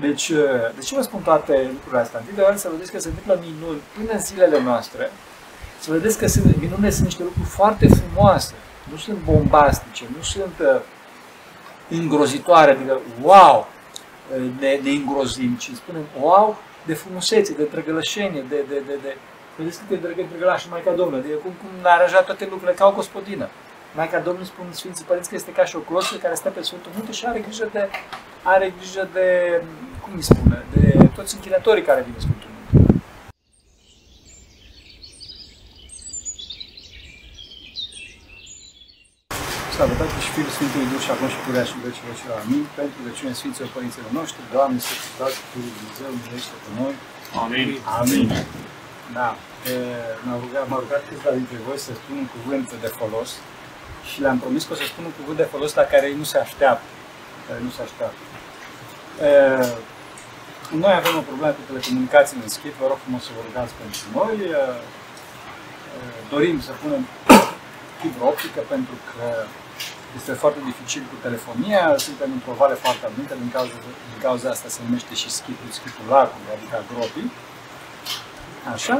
Deci, uh, de ce vă spun toate lucrurile astea? Întâi de oară să vedeți că se întâmplă minuni până în zilele noastre, să vedeți că sunt, minunile sunt niște lucruri foarte frumoase, nu sunt bombastice, nu sunt uh, îngrozitoare, adică wow, uh, ne, ne îngrozim, ci spunem wow de frumusețe, de drăgălășenie, de, de, de, de Vedeți cât de drăgă drăgălaș Maica Domnului, adică cum, cum a aranjat toate lucrurile ca o gospodină. Maica Domnului spun Sfinții Părinți că este ca și o cloșcă care stă pe Sfântul Munte și are grijă de, are grijă de, cum îi spune, de toți închinătorii care vin în Sfântul Munte. Slavă Tatăl și Fiul Sfântului Duh și acum și purea și vecii vecilor. Amin. Pentru rugăciune Sfinților Părinților noștri, Doamne, să te dați cu Dumnezeu, miluiește pe noi. Amin. Amin. Da. M-a rugat, m-a rugat câțiva dintre voi să spun un cuvânt de folos și le-am promis că o să spun un cuvânt de folos la care ei nu se așteaptă. Care nu se așteaptă. E, noi avem o problemă cu telecomunicațiile în schimb, vă rog frumos să vă rugați pentru noi. E, dorim să punem fibră optică pentru că este foarte dificil cu telefonia, suntem într-o vale foarte anumită, din cauza, din cauza asta se numește și schitul, schitul lacului, adică a gropii. Așa?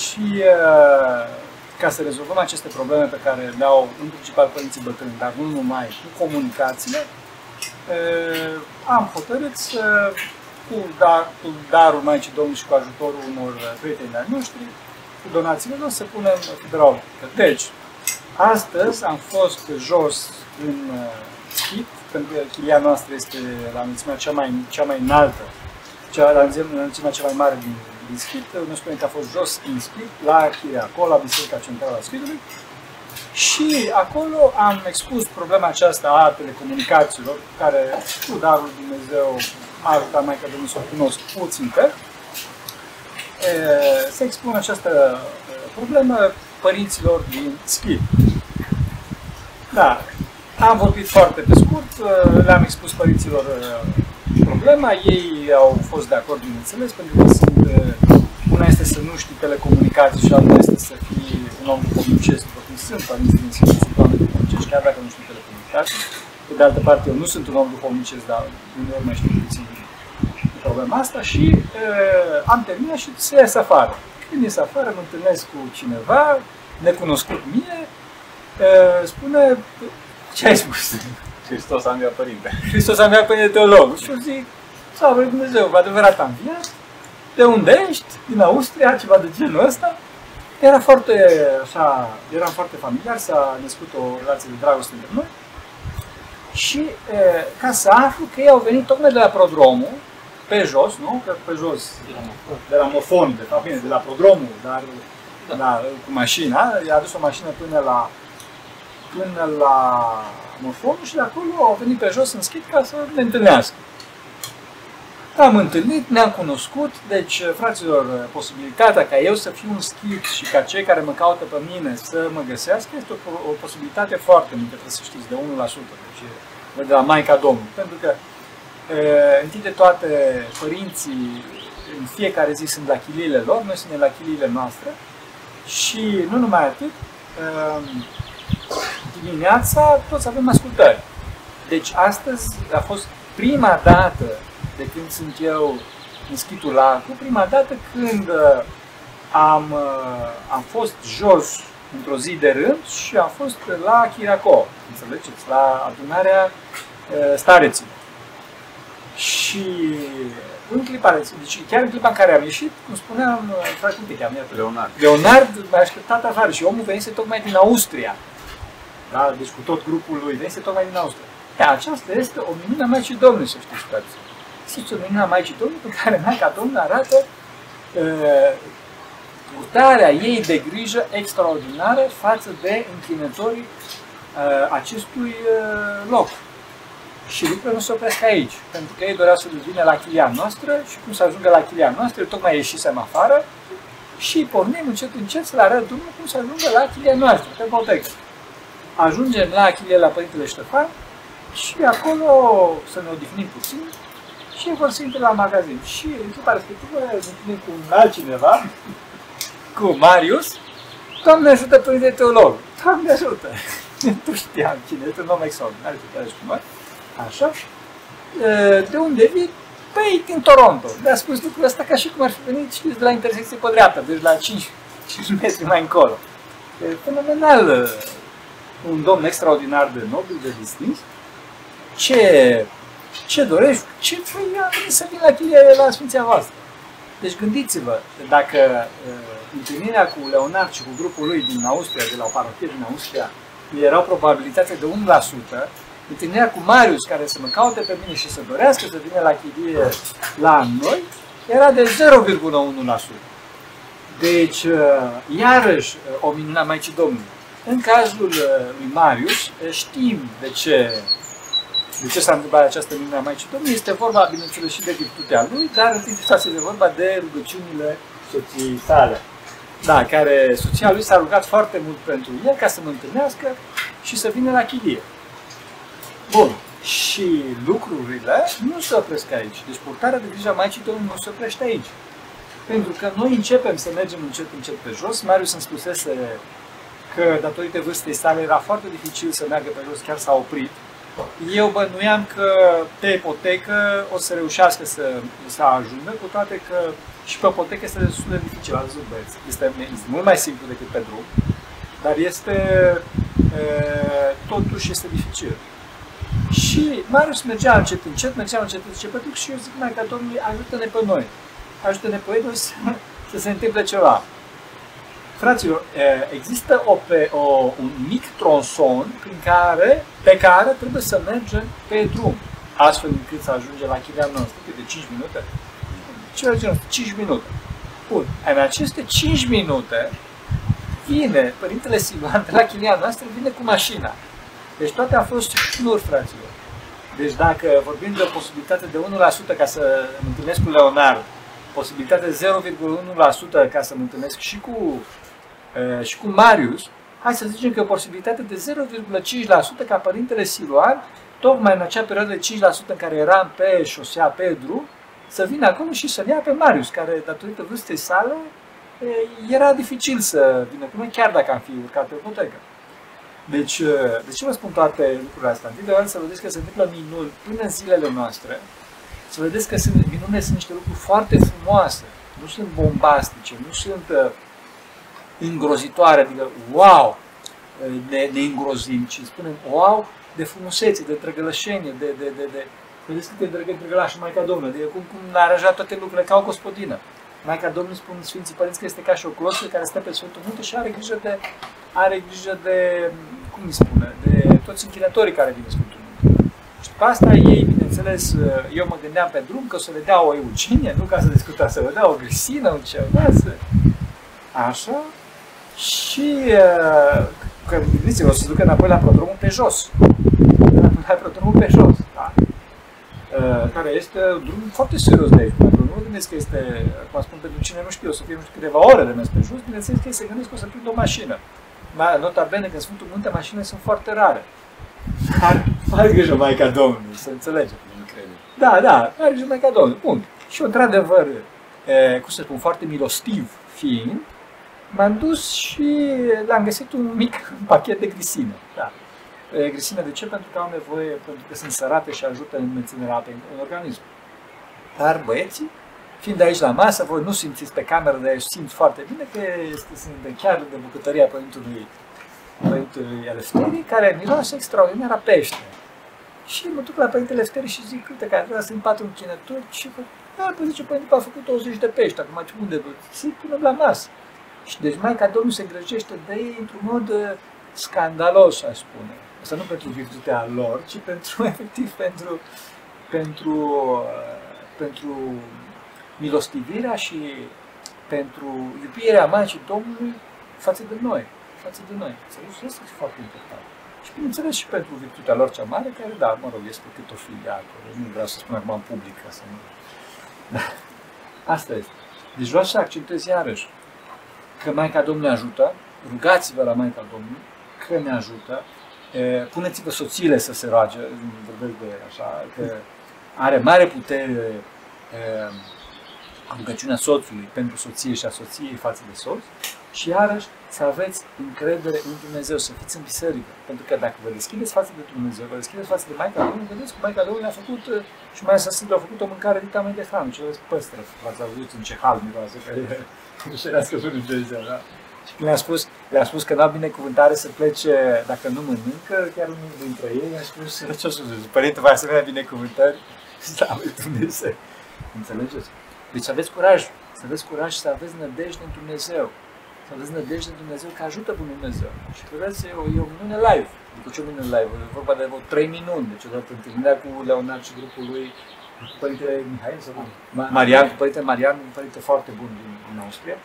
Și uh, ca să rezolvăm aceste probleme pe care le-au în principal părinții bătrâni, dar nu numai, cu comunicațiile, uh, am hotărât să, cu, dar, cu darul Maicii Domnului și cu ajutorul unor prieteni ai noștri, cu donațiile noastre, să punem fibra optică. Deci, astăzi am fost jos în uh, schip, pentru că chilia noastră este la înălțimea cea mai, cea mai înaltă, cea, la înălțimea cea mai mare din din Schid, nu spune că a fost jos în Schid, la acolo, la Biserica Centrală a Schidului. Și acolo am expus problema aceasta a telecomunicațiilor, care cu darul Dumnezeu m-a ajutat mai că Domnul să o cunosc puțin pe. Se expune această problemă părinților din Schid. Da, am vorbit foarte pe scurt, le-am expus părinților problema, ei au fost de acord, bineînțeles, pentru că sunt, uh, una este să nu știi telecomunicații și alta este să fii un om duhovnicesc, după cum sunt părinți din Sfântul sunt oameni duhovnicești, chiar dacă nu știu telecomunicații. Pe de altă parte, eu nu sunt un om duhovnicesc, dar uneori mai știu puțin problema asta și uh, am terminat și se ies afară. Când ies afară, mă întâlnesc cu cineva, necunoscut mie, uh, spune, ce ai spus? Hristos a înviat părinte. Hristos a înviat părinte teolog. Și eu zic, slavă lui Dumnezeu, cu adevărat a înviat. De unde ești? Din Austria, ceva de genul ăsta. Era foarte, așa, eram foarte familiar, s-a născut o relație de dragoste între noi. Și e, ca să aflu că ei au venit tocmai de la prodromul, pe jos, nu? Că pe jos, de la Mofon, de la, Mofon, de fapt, bine, de la prodromul, dar da. Da, cu mașina, i-a adus o mașină până la, până la Mofonul și de acolo au venit pe jos în schid ca să ne întâlnească. Am întâlnit, ne-am cunoscut, deci, fraților, posibilitatea ca eu să fiu un schid și ca cei care mă caută pe mine să mă găsească este o, o posibilitate foarte mică, trebuie să știți, de 1%, deci de la Maica Domnului. Pentru că, e, întâi de toate, părinții în fiecare zi sunt la chiliile lor, noi suntem la chiliile noastre și nu numai atât, dimineața toți avem ascultări. Deci astăzi a fost prima dată de când sunt eu în schitul Lacu, prima dată când uh, am, uh, am fost jos într-o zi de rând și am fost la Chiraco, înțelegeți, la adunarea uh, stareților. Și în clipa, deci chiar în clipa în care am ieșit, cum spuneam, frate, cum te cheamă? Leonard. Leonard m-a așteptat afară și omul venise tocmai din Austria da? deci cu tot grupul lui, este tocmai din Austria. Da, aceasta este o minune a Maicii Domnului, să știți, frați. Știți, o minune a Maicii Domnului pe care Maica Domnului arată uh, purtarea ei de grijă extraordinară față de închinătorii uh, acestui uh, loc. Și lucrurile nu se opresc aici, pentru că ei doreau să vină la chilia noastră și cum să ajungă la chilia noastră, tocmai ieșisem afară și pornim încet încet să le arăt drumul cum să ajungă la chilia noastră, pe Botecă ajungem la Achilie, la Părintele Ștefan și acolo să ne odihnim puțin și vor să intre la magazin. Și în clipa respectivă ne întâlnim cu un altcineva, cu Marius, Doamne ajută Părinte Teolog, Doamne ajută! tu știam cine este un om extraordinar, pe care și noi. Așa. De unde vii? Păi, din Toronto. Dar a spus lucrul ăsta ca și cum ar fi venit, știți, de la intersecție pe dreapta, deci la 5, 5 metri mai încolo. E fenomenal. Un domn extraordinar de nobil, de distins. Ce, ce dorești? Ce vrei? Am venit să vin la chilia la Sfinția voastră. Deci gândiți-vă, dacă uh, întâlnirea cu Leonard și cu grupul lui din Austria, de la o parohie din Austria, era o probabilitate de 1%, întâlnirea cu Marius, care să mă caute pe mine și să dorească să vină la chilie la noi, era de 0,1%. Deci, uh, iarăși, uh, o minună Maicii Domnului. În cazul uh, lui Marius, știm de ce de ce s-a întâmplat această minune a Maicii Domnului? Este vorba, bineînțeles, și de virtutea lui, dar în timp este vorba de rugăciunile soției sale. Da, care soția lui s-a rugat foarte mult pentru el ca să mă întâlnească și să vină la chilie. Bun. Și lucrurile nu se opresc aici. Deci purtarea de grijă a Maicii Domnului nu se oprește aici. Pentru că noi începem să mergem încet, încet pe jos. Marius îmi spusese că datorită vârstei sale era foarte dificil să meargă pe jos, chiar s-a oprit. Eu bănuiam că pe ipotecă o să reușească să, să ajungă, cu toate că și pe ipotecă este destul de dificil, a văzut băieți. Este, este mult mai simplu decât pe drum, dar este, e, totuși este dificil. Și Marius mergea încet, încet, mergea încet, încet, încet, și eu zic, mai ca Domnului, ajută-ne pe noi. Ajută-ne pe noi să, să se întâmple ceva. Fraților, există o, pe, o, un mic tronson prin care, pe care trebuie să mergem pe drum, astfel încât să ajungem la chilia noastră, de 5 minute, ceva genul 5 minute. Bun, în aceste 5 minute vine Părintele Siluan de la chilia noastră, vine cu mașina. Deci toate au fost șnuri, fraților. Deci dacă vorbim de o posibilitate de 1% ca să mă întâlnesc cu Leonard, posibilitatea de 0,1% ca să mă întâlnesc și cu, uh, și cu Marius, hai să zicem că o posibilitate de 0,5% ca Părintele Siluan, tocmai în acea perioadă de 5% în care eram pe șosea, pe drum, să vină acolo și să-l ia pe Marius, care, datorită vârstei sale, era dificil să vină cu noi, chiar dacă am fi urcat pe potecă. Deci, de ce vă spun toate lucrurile astea? Întâi de oară să vedeți că se întâmplă minuni până în zilele noastre, să vedeți că sunt, minunile sunt niște lucruri foarte frumoase, nu sunt bombastice, nu sunt uh, îngrozitoare, adică wow, ne, ne îngrozim, ci spunem wow de frumusețe, de drăgălășenie, de, de, de, de Vedeți cât e drăgă, drăgălașă Maica Domnului, de cum, cum a aranjat toate lucrurile ca o gospodină. Maica Domnului spun Sfinții Părinți că este ca și o cloșcă care stă pe Sfântul Munte și are grijă de, are grijă de, cum îi spune, de toți închinătorii care vin Sfântul Munte. Și după asta ei, bineînțeles, eu mă gândeam pe drum că o să le dea o Eugenie, nu ca să discuta, să le dea o Grisină, un ceva, să... Așa. Și că gândiți-vă, o să ducă înapoi la prodromul pe jos. Înapoi la prodromul pe jos. Da. Uh, care este un drum foarte serios de aici. Pentru nu gândesc că este, cum spun pentru cine nu știu, o să fie nu știu câteva ore de mers pe jos, bineînțeles că ei se gândesc că o să prind o mașină. Nota bene că în Sfântul Munte mașinile sunt foarte rare. Dar are grijă Maica Domnului, să înțelegem. Da, da, are grijă Maica Domnului. Bun. Și într-adevăr, cum să spun, foarte milostiv fiind, m-am dus și l-am găsit un mic pachet de grisină. Da. Grisină de ce? Pentru că au nevoie, pentru că sunt sărate și ajută în menținerea apei în organism. Dar băieții, fiind aici la masă, voi nu simțiți pe cameră, dar eu simt foarte bine că este, sunt de chiar de bucătăria Părintului, Părintului Elefterii, care miroase extraordinar a pește. Și mă duc la Părintele Elefterii și zic, uite, că vreau să patru închinături și vă, da, păi zice, Părintele a făcut 20 de pești, acum unde? Să punem la masă. Și deci Maica Domnului se îngrijește de ei într-un mod uh, scandalos, aș spune. Asta nu pentru virtutea lor, ci pentru, efectiv, pentru, pentru, pentru milostivirea și pentru iubirea Maicii Domnului față de noi. Față de noi. Înțelegi? Asta este foarte important. Și bineînțeles și pentru virtutea lor cea mare, care, da, mă rog, este cât o fi de acolo. Nu vreau să spun acum în public, ca să nu... Da. Asta este. Deci vreau să accentuez iarăși că Maica Domnului ajută, rugați-vă la Maica Domnului, că ne ajută, puneți-vă soțiile să se roage, vorbesc de așa, că are mare putere rugăciunea soțului pentru soție și a soției față de soț. Și iarăși să aveți încredere în Dumnezeu, să fiți în biserică. Pentru că dacă vă deschideți față de Dumnezeu, vă deschideți față de Maica Domnului, vedeți că Maica Domnului a făcut, uh, și mai ales a făcut o mâncare vitamine de hrană. Ce aveți păstră, v-ați auzit în ce hal miroase, că și era scăzut Dumnezeu, da? Și când le-a spus, le-a spus că n-au binecuvântare să plece dacă nu mănâncă, chiar unul dintre ei a spus, ce o să zic, părinte, vai asemenea binecuvântări, slavă Dumnezeu. Înțelegeți? Deci aveți curaj, să aveți curaj și să aveți nădejde în Dumnezeu. Să aveți nădejde în Dumnezeu că ajută cu Dumnezeu. Și vedeți, e o, e o minune live. După ce o minune live, e vorba de vreo trei minuni. Deci odată întâlnirea cu Leonard și grupul lui, cu Părintele Mihai, sau Marian, cu Părintele Marian, un părinte foarte bun din, din Austria.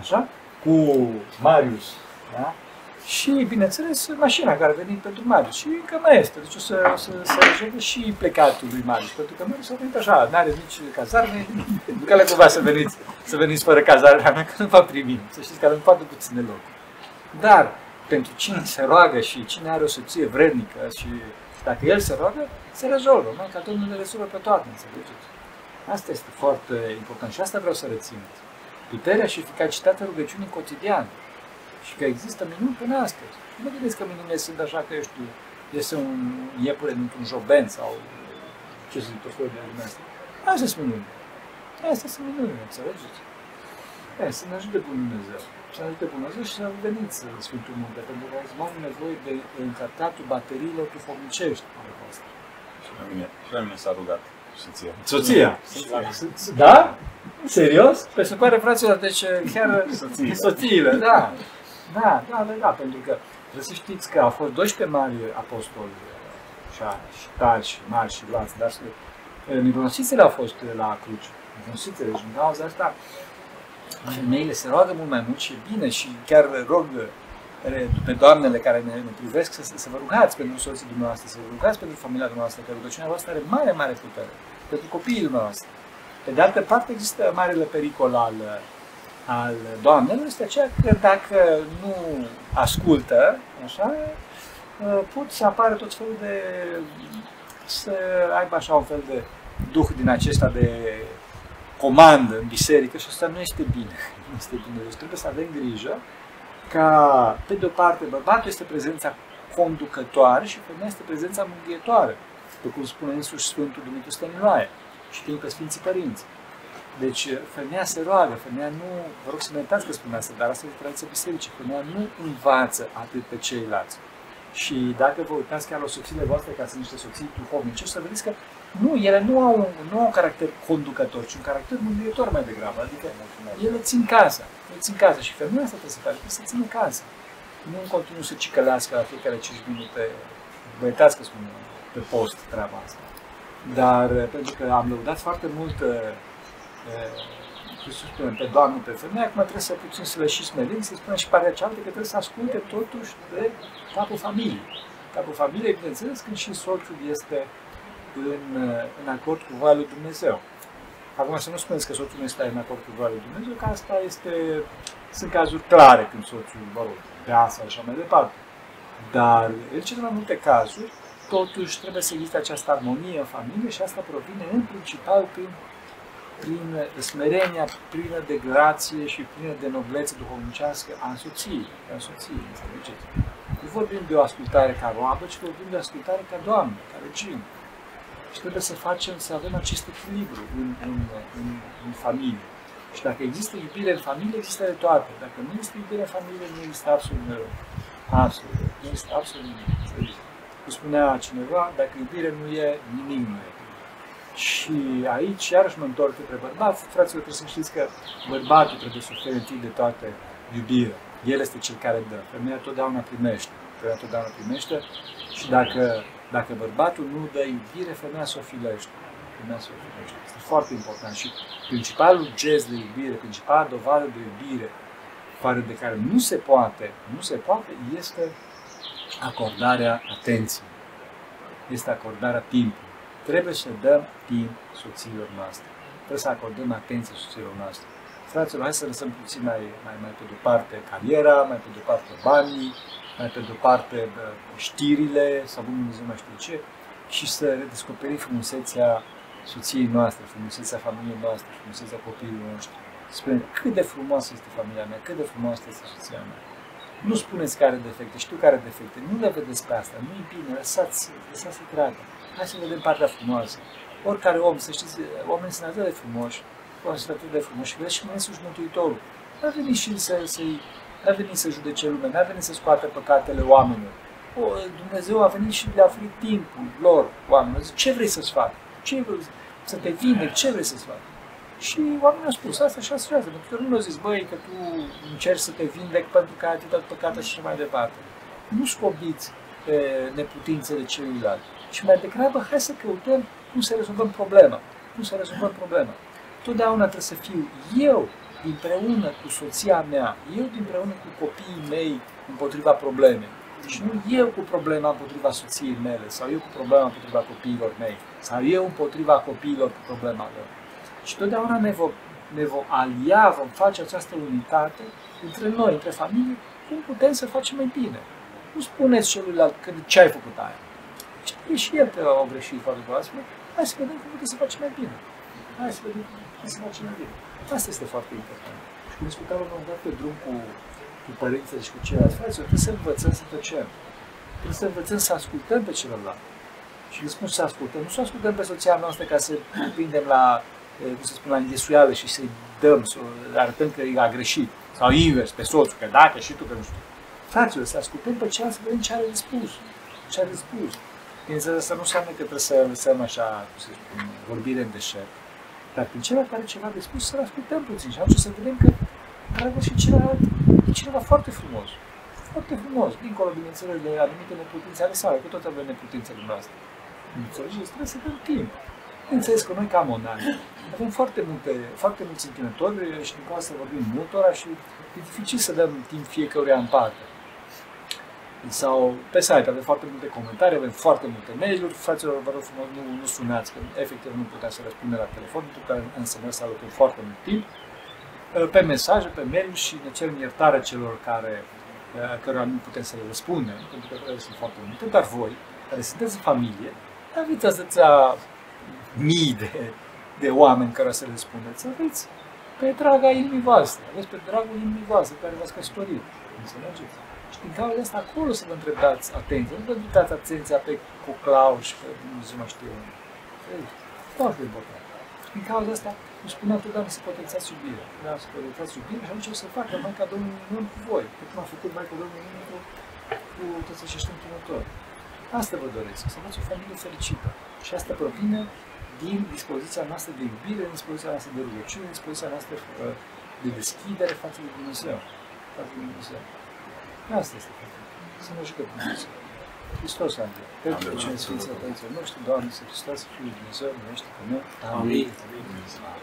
Așa? Cu Marius, da? Și, bineînțeles, mașina care a venit pentru Marius. Și încă mai este. Deci o să, o să se rezolve și plecatul lui Marius. Pentru că Marius a venit așa, nu are nici cazarme. Nu că le cumva să veniți, să veniți fără cazare la mea, că nu va primi. Să știți că avem foarte puține locuri. Dar, pentru cine se roagă și cine are o soție vrednică și dacă el se roagă, se rezolvă. Nu? Ca Domnul le rezolvă pe toate, înțelegeți? Asta este foarte important și asta vreau să rețineți. Puterea și eficacitatea rugăciunii cotidiane și că există minuni până astăzi. Nu gândiți că minunile sunt așa că, eu știu, este un iepure într-un joben sau ce zic, tot felul de lumea asta. Astea sunt minuni. Astea sunt minuni, înțelegeți? E, să ne ajute Bunul Dumnezeu. Să ne ajute Bunul Dumnezeu și să veniți Sfântul Munte, pentru că avem nevoie de încărcatul bateriilor duhovnicești ale voastre. Și la mine, și la mine s-a rugat soția. Soția? Da? Serios? Pe se pare, fraților, deci chiar Soții. soțiile, da. Da, da, da, da, pentru că trebuie să știți că au fost 12 mari apostoli, așa, și tari, și mari, și luați, dar mironosițele au fost la cruce. Mironosițele, deci din cauza asta, femeile se roagă mult mai mult și e bine și chiar rog pe doamnele care ne, ne privesc să, să vă rugați pentru soții dumneavoastră, să vă rugați pentru familia dumneavoastră, că rugăciunea voastră are mare, mare putere pentru copiii dumneavoastră. Pe de altă parte, există marele pericol al al doamnelor este aceea că dacă nu ascultă, așa, pot să apară tot felul de, să aibă așa un fel de duh din acesta de comandă în biserică și asta nu este bine. Nu este bine. Deci trebuie să avem grijă ca, pe de o parte, bărbatul este prezența conducătoare și femeia este prezența mângâietoare, după cum spune însuși Sfântul Dumitru Stăniloae și știm pe Sfinții Părinți. Deci femeia se roagă, femeia nu, vă rog să ne uitați că spune asta, dar asta e tradiția bisericii, femeia nu învață atât pe ceilalți. Și dacă vă uitați chiar la soțiile voastre, ca sunt niște soții duhovnice, o să vedeți că nu, ele nu au, un, nu au un caracter conducător, ci un caracter mângâietor mai degrabă. Adică ele țin casa, ele țin casa și femeia asta trebuie să facă, trebuie să țină casa. Nu în continuu să cicălească la fiecare 5 minute, băietați că spun pe post treaba asta. Dar pentru că am lăudat foarte mult Iisus spune pe Doamne, pe femeie, acum trebuie să puțin să le și smerim, să spunem și partea cealaltă că trebuie să asculte totuși de capul familiei. Capul familiei, bineînțeles, când și soțul este în, în acord cu voia lui Dumnezeu. Acum să nu spuneți că soțul nu este în acord cu voia lui Dumnezeu, că asta este, sunt cazuri clare când soțul, mă rog, bea sau așa mai departe. Dar în cele mai multe cazuri, totuși trebuie să existe această armonie în familie și asta provine în principal prin prin smerenia plină de grație și plină de noblețe duhovnicească a soției, a soției, înțelegeți? Nu vorbim de o ascultare ca roabă, ci vorbim de o ascultare ca Doamne, ca regină. Și trebuie să facem, să avem acest echilibru în, în, în, în familie. Și dacă există iubire în familie, există de toate. Dacă nu există iubire în familie, nu există absolut nimic. Absolut. Nu există absolut nimic. Cum spunea cineva, dacă iubire nu e, nimic nu e. Și aici, iarăși mă întorc către bărbați, fraților, trebuie să știți că bărbatul trebuie să ofere întâi de toate iubire. El este cel care dă. Femeia totdeauna primește. Femeia totdeauna primește și dacă, dacă bărbatul nu dă iubire, femeia să o filește. Femeia să o filește. Este foarte important. Și principalul gest de iubire, principala dovadă de iubire, fără de care nu se poate, nu se poate, este acordarea atenției. Este acordarea timpului. Trebuie să dăm timp soțiilor noastre. Trebuie să acordăm atenție soțiilor noastre. Fraților, hai să lăsăm puțin mai, mai, mai pe departe cariera, mai pe departe banii, mai pe departe știrile, sau Dumnezeu mai știu ce, și să redescoperim frumusețea soției noastre, frumusețea familiei noastre, frumusețea copiilor noștri. Spune cât de frumoasă este familia mea, cât de frumoasă este soția mea. Nu spuneți care defecte, știu care defecte, nu le vedeți pe asta, nu e bine, lăsați, lăsați să treacă. Hai să vedem partea frumoasă. Oricare om, să știți, oamenii sunt atât de frumoși, oamenii sunt atât de frumoși și vedeți și mai însuși Mântuitorul. N-a venit și să, să-i, n-a venit să judece lumea, n-a venit să scoată păcatele oamenilor. O, Dumnezeu a venit și le-a oferit timpul lor, oamenilor. Zice, ce vrei să-ți fac? Ce vrei să te vindec? Ce vrei să-ți fac? Și oamenii au spus asta și așa Pentru că nu au zis, băi, că tu încerci să te vindec pentru că ai atâta păcată și mai departe. Nu scobiți pe neputințele celuilalt. Și mai degrabă, hai să căutăm cum să rezolvăm problema. Cum să rezolvăm problema. Totdeauna trebuie să fiu eu împreună cu soția mea, eu împreună cu copiii mei împotriva problemei. Și nu eu cu problema împotriva soției mele, sau eu cu problema împotriva copiilor mei, sau eu împotriva copiilor cu problema lor. Și totdeauna ne vom, ne vom alia, vom face această unitate între noi, între familie, cum putem să facem mai bine. Nu spuneți celuilalt că ce ai făcut aia. E și el că au greșit foarte mult. Hai să vedem cum putem să facem mai bine. Hai să vedem cum putem să facem mai bine. Asta este foarte important. Și când discutam la un moment dat pe drum cu, cu părinții și cu ceilalți frați, trebuie să învățăm să tăcem. Trebuie să învățăm să ascultăm pe celălalt. Și când spun să ascultăm, nu să ascultăm pe soția noastră ca să prindem la cum să spun, la înghesuială și să-i dăm, să arătăm că a greșit. Sau invers, pe soțul, că dacă și tu, că nu știu. Fraților, să ascultăm pe cealaltă, să vedem ce are de spus. Ce are de spus. Bineînțeles, asta nu înseamnă că trebuie să lăsăm așa, cum să spun, vorbire în deșert. Dar prin celălalt care are ceva de spus, să-l ascultăm puțin și atunci să vedem că dragul și celălalt e cineva foarte frumos. Foarte frumos, dincolo, bineînțeles, de anumite neputințe ale sale, că tot avem neputințele noastre. Înțelegeți? Trebuie să dăm timp. Bineînțeles că noi, ca monani, avem foarte, multe, foarte mulți întâlnători și din cauza să vorbim multora și e dificil să dăm timp fiecăruia în parte. Sau pe site avem foarte multe comentarii, avem foarte multe mail-uri. Fraților, vă rog frumos, nu, nu sunați, că efectiv nu putem să răspundem la telefon, pentru că înseamnă să alocăm foarte mult timp. Pe mesaje, pe mail și ne cerem iertare celor care cărora nu putem să le răspundem, pentru că sunt foarte multe, dar voi, care sunteți în familie, aveți atâția mii de, de oameni care să le spuneți. Aveți pe draga inimii voastre, aveți pe dragul inimii voastre care v-ați căsătorit. Înțelegeți? Și din cauza asta acolo să vă întrebați atenție, nu vă uitați atenția pe coclau și pe Dumnezeu mă știu unde. Foarte important. Și din cauza asta îmi spuneam totdeauna să potențați iubirea. Da, să potențați iubirea și atunci o să facă Maica Domnului Minuni cu voi. Pe cum a făcut Maica Domnului Minuni cu, cu toți acești întâlnători. Asta vă doresc, să aveți o familie fericită. Și asta provine din dispoziția noastră de iubire, din dispoziția noastră de rugăciune, din dispoziția noastră uh, de deschidere față de Dumnezeu. Față de Dumnezeu. Asta este Să ne ajute Dumnezeu. Hristos a înviat. Pentru că cine Sfinții Părinții noștri, Doamne, să Hristos, Fiul Dumnezeu, numește pe noi. Amin. Amin.